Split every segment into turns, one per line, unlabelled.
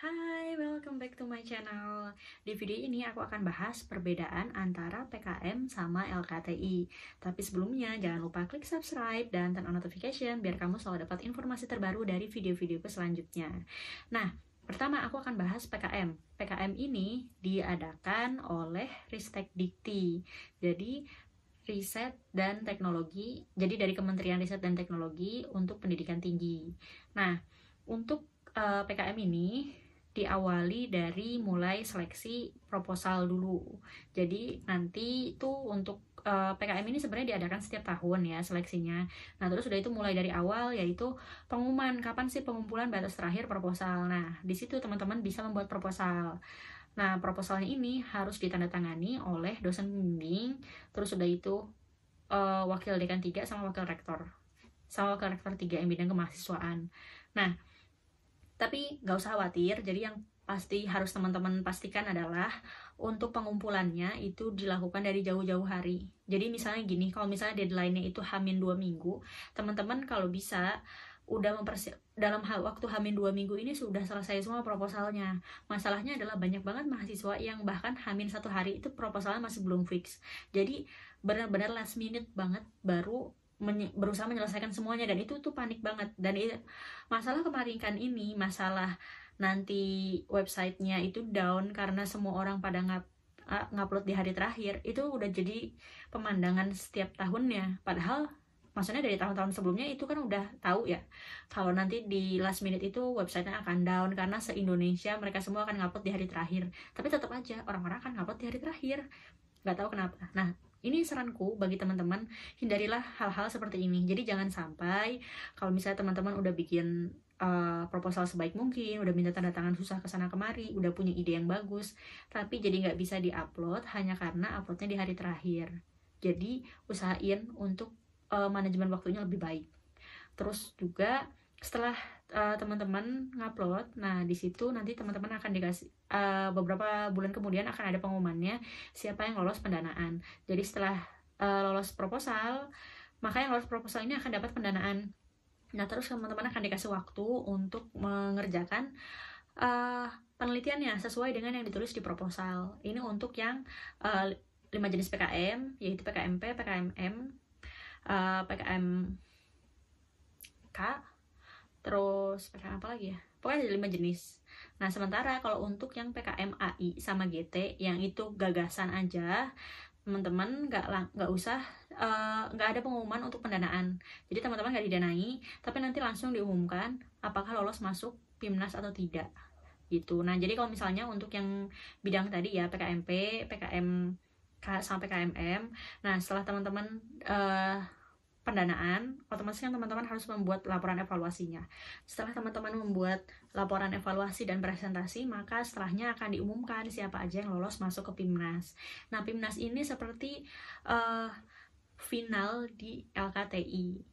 Hai, welcome back to my channel. Di video ini aku akan bahas perbedaan antara PKM sama LKTI. Tapi sebelumnya jangan lupa klik subscribe dan turn on notification biar kamu selalu dapat informasi terbaru dari video-videoku selanjutnya. Nah, pertama aku akan bahas PKM. PKM ini diadakan oleh Ristek Dikti. Jadi riset dan teknologi, jadi dari Kementerian Riset dan Teknologi untuk pendidikan tinggi. Nah, untuk uh, eh, PKM ini diawali dari mulai seleksi proposal dulu. Jadi nanti itu untuk eh, PKM ini sebenarnya diadakan setiap tahun ya seleksinya. Nah terus sudah itu mulai dari awal yaitu pengumuman kapan sih pengumpulan batas terakhir proposal. Nah di situ teman-teman bisa membuat proposal. Nah proposalnya ini harus ditandatangani oleh dosen pembimbing. Terus sudah itu uh, wakil dekan 3 sama wakil rektor. Sama wakil rektor 3 yang bidang kemahasiswaan. Nah tapi nggak usah khawatir, jadi yang pasti harus teman-teman pastikan adalah untuk pengumpulannya itu dilakukan dari jauh-jauh hari. Jadi misalnya gini, kalau misalnya deadline-nya itu hamin dua minggu, teman-teman kalau bisa udah mempersiap dalam waktu hamin dua minggu ini sudah selesai semua proposalnya. Masalahnya adalah banyak banget mahasiswa yang bahkan hamin satu hari itu proposalnya masih belum fix. Jadi benar-benar last minute banget baru menye berusaha menyelesaikan semuanya dan itu tuh panik banget. Dan itu, masalah kemarin kan ini masalah nanti websitenya itu down karena semua orang pada ngap ngupload di hari terakhir itu udah jadi pemandangan setiap tahunnya. Padahal maksudnya dari tahun-tahun sebelumnya itu kan udah tahu ya kalau nanti di last minute itu websitenya akan down karena se Indonesia mereka semua akan ngupload di hari terakhir. Tapi tetap aja orang-orang akan ngupload di hari terakhir. Nggak tahu kenapa. Nah ini saranku bagi teman-teman hindarilah hal-hal seperti ini. Jadi jangan sampai kalau misalnya teman-teman udah bikin uh, proposal sebaik mungkin udah minta tanda tangan susah ke sana kemari udah punya ide yang bagus tapi jadi nggak bisa diupload hanya karena uploadnya di hari terakhir. Jadi usahain untuk uh, manajemen waktunya lebih baik. Terus juga setelah uh, teman-teman ngupload. Nah di situ nanti teman-teman akan dikasih uh, beberapa bulan kemudian akan ada pengumumannya siapa yang lolos pendanaan. Jadi setelah uh, lolos proposal maka yang lolos proposal ini akan dapat pendanaan. Nah terus teman-teman akan dikasih waktu untuk mengerjakan uh, penelitiannya sesuai dengan yang ditulis di proposal. Ini untuk yang uh, lima jenis PKM yaitu PKMP, PKMM, uh, PKM K terus PKM apa lagi ya? Pokoknya ada lima jenis. Nah sementara kalau untuk yang PKM AI sama GT yang itu gagasan aja teman-teman nggak nggak usah eh, nggak uh, ada pengumuman untuk pendanaan. Jadi teman-teman nggak didanai tapi nanti langsung diumumkan apakah lolos masuk PIMNAS atau tidak. Gitu. Nah jadi kalau misalnya untuk yang bidang tadi ya PKMP PKM sampai KMM nah setelah teman-teman uh, pendanaan, otomatis kan teman-teman harus membuat laporan evaluasinya. Setelah teman-teman membuat laporan evaluasi dan presentasi, maka setelahnya akan diumumkan siapa aja yang lolos masuk ke PIMNAS. Nah, PIMNAS ini seperti uh, final di LKTI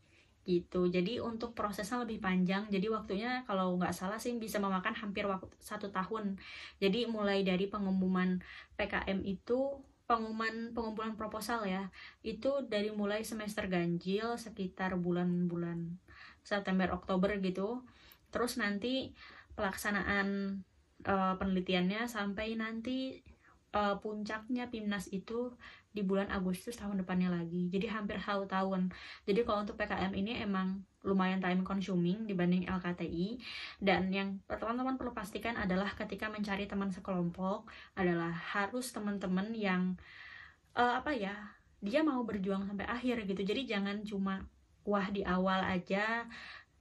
gitu. Jadi untuk prosesnya lebih panjang. Jadi waktunya kalau nggak salah sih bisa memakan hampir waktu satu tahun. Jadi mulai dari pengumuman PKM itu pengumuman pengumpulan proposal ya. Itu dari mulai semester ganjil sekitar bulan-bulan September Oktober gitu. Terus nanti pelaksanaan uh, penelitiannya sampai nanti uh, puncaknya PIMNAS itu di bulan Agustus tahun depannya lagi. Jadi hampir satu tahun. Jadi kalau untuk PKM ini emang lumayan time consuming dibanding LKTI dan yang teman-teman perlu pastikan adalah ketika mencari teman sekelompok adalah harus teman-teman yang uh, apa ya dia mau berjuang sampai akhir gitu. Jadi jangan cuma wah di awal aja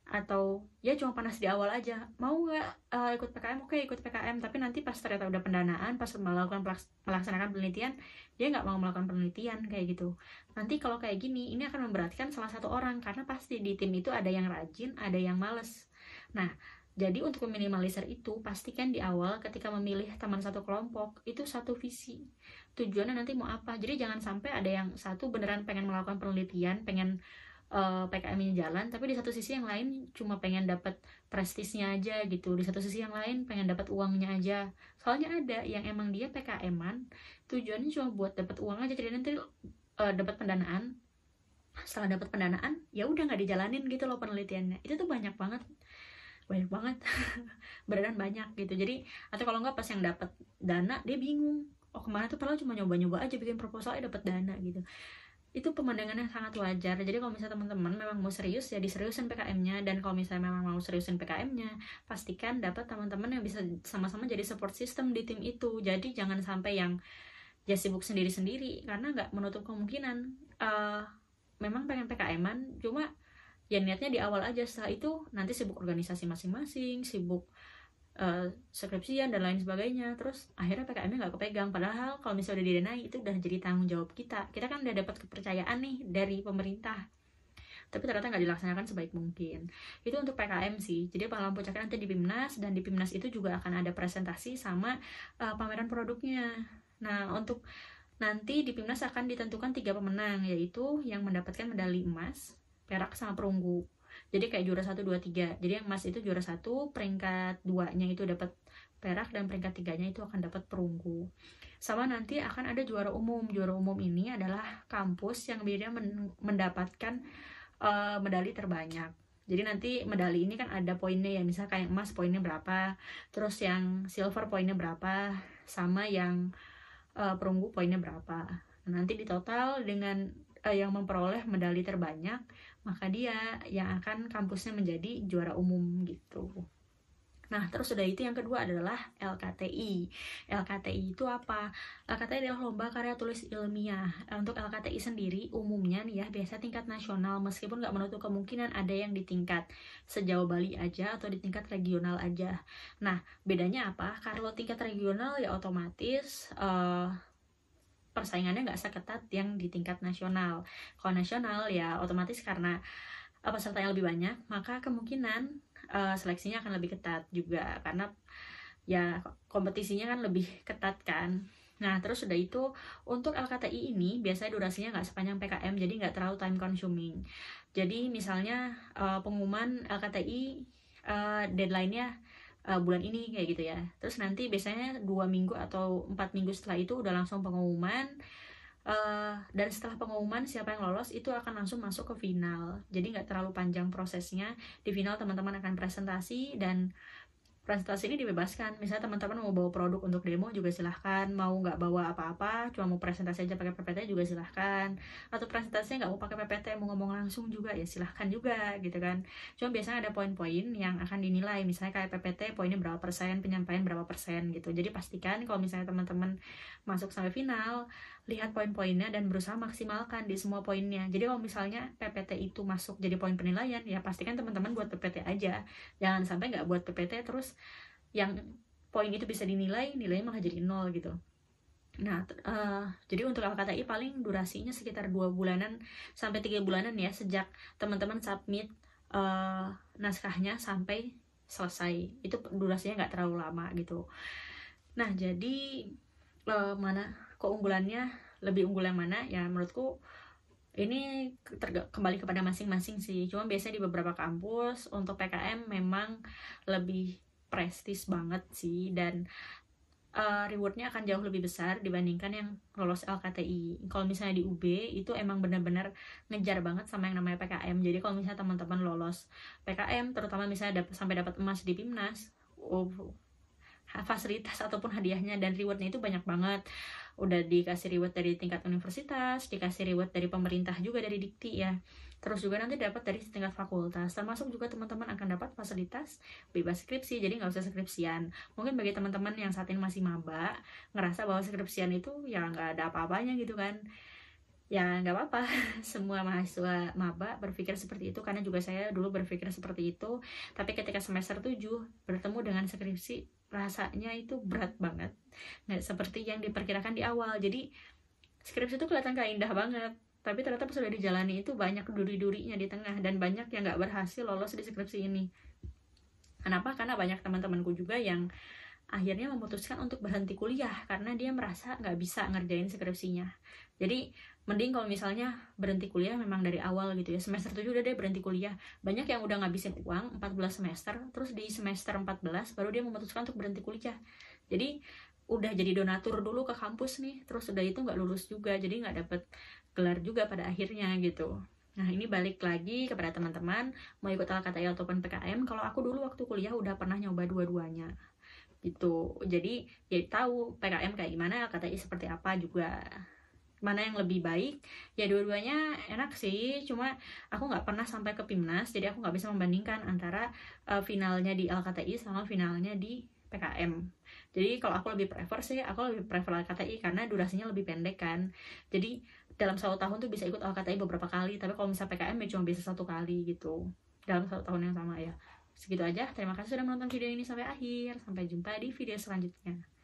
atau ya cuma panas di awal aja. Mau nggak uh, ikut PKM oke ikut PKM tapi nanti pas ternyata udah pendanaan pas melakukan melaksanakan penelitian dia nggak mau melakukan penelitian kayak gitu. Nanti kalau kayak gini ini akan memberatkan salah satu orang. Karena pasti di tim itu ada yang rajin ada yang males. Nah jadi untuk meminimalisir itu pastikan di awal ketika memilih teman satu kelompok itu satu visi. Tujuannya nanti mau apa? Jadi jangan sampai ada yang satu beneran pengen melakukan penelitian pengen eh, PKM ini jalan tapi di satu sisi yang lain cuma pengen dapat prestisnya aja gitu. Di satu sisi yang lain pengen dapat uangnya aja. Soalnya ada yang emang dia PKM-an tujuannya cuma buat dapat uang aja. Jadi nanti uh, dapat pendanaan. Setelah dapat pendanaan ya udah nggak dijalanin gitu loh penelitiannya. Itu tuh banyak banget. Banyak banget. Beneran banyak gitu. Jadi atau kalau nggak pas yang dapat dana dia bingung. Oh kemarin tuh padahal cuma nyoba-nyoba aja bikin proposalnya dapat dana gitu itu pemandangannya sangat wajar. Jadi kalau misalnya teman-teman memang mau serius ya diseriusin PKM-nya dan kalau misalnya memang mau seriusin PKM-nya pastikan dapat teman-teman yang bisa sama-sama jadi support system di tim itu. Jadi jangan sampai yang ya sibuk sendiri-sendiri karena nggak menutup kemungkinan. Uh, memang pengen PKM-an cuma ya niatnya di awal aja. Setelah itu nanti sibuk organisasi masing-masing sibuk uh, skripsian dan lain sebagainya. Terus akhirnya PKM-nya nggak kepegang. Padahal kalau misalnya udah didenai itu udah jadi tanggung jawab kita. Kita kan udah dapat kepercayaan nih dari pemerintah. Tapi ternyata nggak dilaksanakan sebaik mungkin. Itu untuk PKM sih. Jadi pengalaman puncaknya nanti di PIMNAS dan di PIMNAS itu juga akan ada presentasi sama uh, pameran produknya. Nah untuk nanti di PIMNAS akan ditentukan tiga pemenang yaitu yang mendapatkan medali emas perak sama perunggu jadi kayak juara satu dua tiga. Jadi yang emas itu juara satu peringkat duanya itu dapat perak dan peringkat tiganya itu akan dapat perunggu. Sama nanti akan ada juara umum. Juara umum ini adalah kampus yang biasanya mendapatkan uh, medali terbanyak. Jadi nanti medali ini kan ada poinnya ya. Misalnya kayak emas poinnya berapa? Terus yang silver poinnya berapa? Sama yang uh, perunggu poinnya berapa? Nah, nanti di total dengan uh, yang memperoleh medali terbanyak maka dia yang akan kampusnya menjadi juara umum gitu. Nah, terus sudah itu yang kedua adalah LKTI. LKTI itu apa? LKTI adalah lomba karya tulis ilmiah. Untuk LKTI sendiri, umumnya nih ya, biasa tingkat nasional, meskipun nggak menutup kemungkinan ada yang di tingkat sejauh Bali aja atau di tingkat regional aja. Nah, bedanya apa? Kalau tingkat regional ya otomatis uh, persaingannya nggak seketat yang di tingkat nasional. Kalau nasional ya otomatis karena uh, peserta yang lebih banyak, maka kemungkinan uh, seleksinya akan lebih ketat juga karena ya kompetisinya kan lebih ketat kan. Nah, terus sudah itu untuk LKTI ini biasanya durasinya nggak sepanjang PKM, jadi nggak terlalu time consuming. Jadi misalnya uh, pengumuman LKTI uh, deadline-nya uh, bulan ini kayak gitu ya. Terus nanti biasanya dua minggu atau empat minggu setelah itu udah langsung pengumuman uh, dan setelah pengumuman siapa yang lolos itu akan langsung masuk ke final. Jadi nggak terlalu panjang prosesnya. Di final teman-teman akan presentasi dan presentasi ini dibebaskan. Misalnya teman-teman mau bawa produk untuk demo juga silahkan. Mau nggak bawa apa-apa cuma mau presentasi aja pakai PPT juga silahkan. Atau presentasinya nggak mau pakai PPT mau ngomong langsung juga ya silahkan juga gitu kan. Cuma biasanya ada poin-poin yang akan dinilai. Misalnya kayak PPT poinnya berapa persen penyampaian berapa persen gitu. Jadi pastikan kalau misalnya teman-teman masuk sampai final lihat poin-poinnya dan berusaha maksimalkan di semua poinnya. Jadi kalau misalnya PPT itu masuk jadi poin penilaian, ya pastikan teman-teman buat PPT aja. Jangan sampai nggak buat PPT terus yang poin itu bisa dinilai, nilainya malah jadi nol gitu. Nah, uh, jadi untuk LKTI paling durasinya sekitar dua bulanan sampai tiga bulanan ya sejak teman-teman submit uh, naskahnya sampai selesai. Itu durasinya nggak terlalu lama gitu. Nah, jadi uh, mana keunggulannya lebih unggul yang mana ya menurutku ini kembali kepada masing-masing sih cuma biasanya di beberapa kampus untuk PKM memang lebih prestis banget sih dan uh, rewardnya akan jauh lebih besar dibandingkan yang lolos LKTI. Kalau misalnya di UB itu emang benar-benar ngejar banget sama yang namanya PKM. Jadi kalau misalnya teman-teman lolos PKM, terutama misalnya dap sampai dapat emas di PIMNAS, oh, fasilitas ataupun hadiahnya dan rewardnya itu banyak banget. Udah dikasih reward dari tingkat universitas dikasih reward dari pemerintah juga dari dikti ya. Terus juga nanti dapat dari tingkat fakultas. Termasuk juga teman-teman akan dapat fasilitas bebas skripsi jadi nggak usah skripsian. Mungkin bagi teman-teman yang saat ini masih maba ngerasa bahwa skripsian itu ya nggak ada apa-apanya gitu kan ya nggak apa-apa. Semua mahasiswa maba berpikir seperti itu karena juga saya dulu berpikir seperti itu. Tapi ketika semester 7 bertemu dengan skripsi rasanya itu berat banget. Nggak seperti yang diperkirakan di awal. Jadi skripsi itu kelihatan kayak indah banget. Tapi ternyata pas sudah dijalani itu banyak duri-durinya di tengah dan banyak yang nggak berhasil lolos di skripsi ini. Kenapa? Karena banyak teman-temanku juga yang akhirnya memutuskan untuk berhenti kuliah karena dia merasa nggak bisa ngerjain skripsinya jadi mending kalau misalnya berhenti kuliah memang dari awal gitu ya semester 7 udah deh berhenti kuliah banyak yang udah ngabisin uang 14 semester terus di semester 14 baru dia memutuskan untuk berhenti kuliah jadi udah jadi donatur dulu ke kampus nih terus udah itu nggak lulus juga jadi nggak dapet gelar juga pada akhirnya gitu Nah, ini balik lagi kepada teman-teman mau ikut LKTI ataupun PKM. Kalau aku dulu waktu kuliah udah pernah nyoba dua-duanya. Gitu. Jadi, ya tahu PKM kayak gimana, LKTI seperti apa juga. Mana yang lebih baik? Ya dua-duanya enak sih, cuma aku nggak pernah sampai ke PIMNAS, jadi aku nggak bisa membandingkan antara uh, finalnya di LKTI sama finalnya di PKM. Jadi kalau aku lebih prefer sih, aku lebih prefer LKTI karena durasinya lebih pendek kan. Jadi dalam satu tahun tuh bisa ikut LKTI beberapa kali tapi kalau misalnya PKM ya cuma bisa satu kali gitu dalam satu tahun yang sama ya segitu aja. Terima kasih sudah menonton video ini sampai akhir. Sampai jumpa di video selanjutnya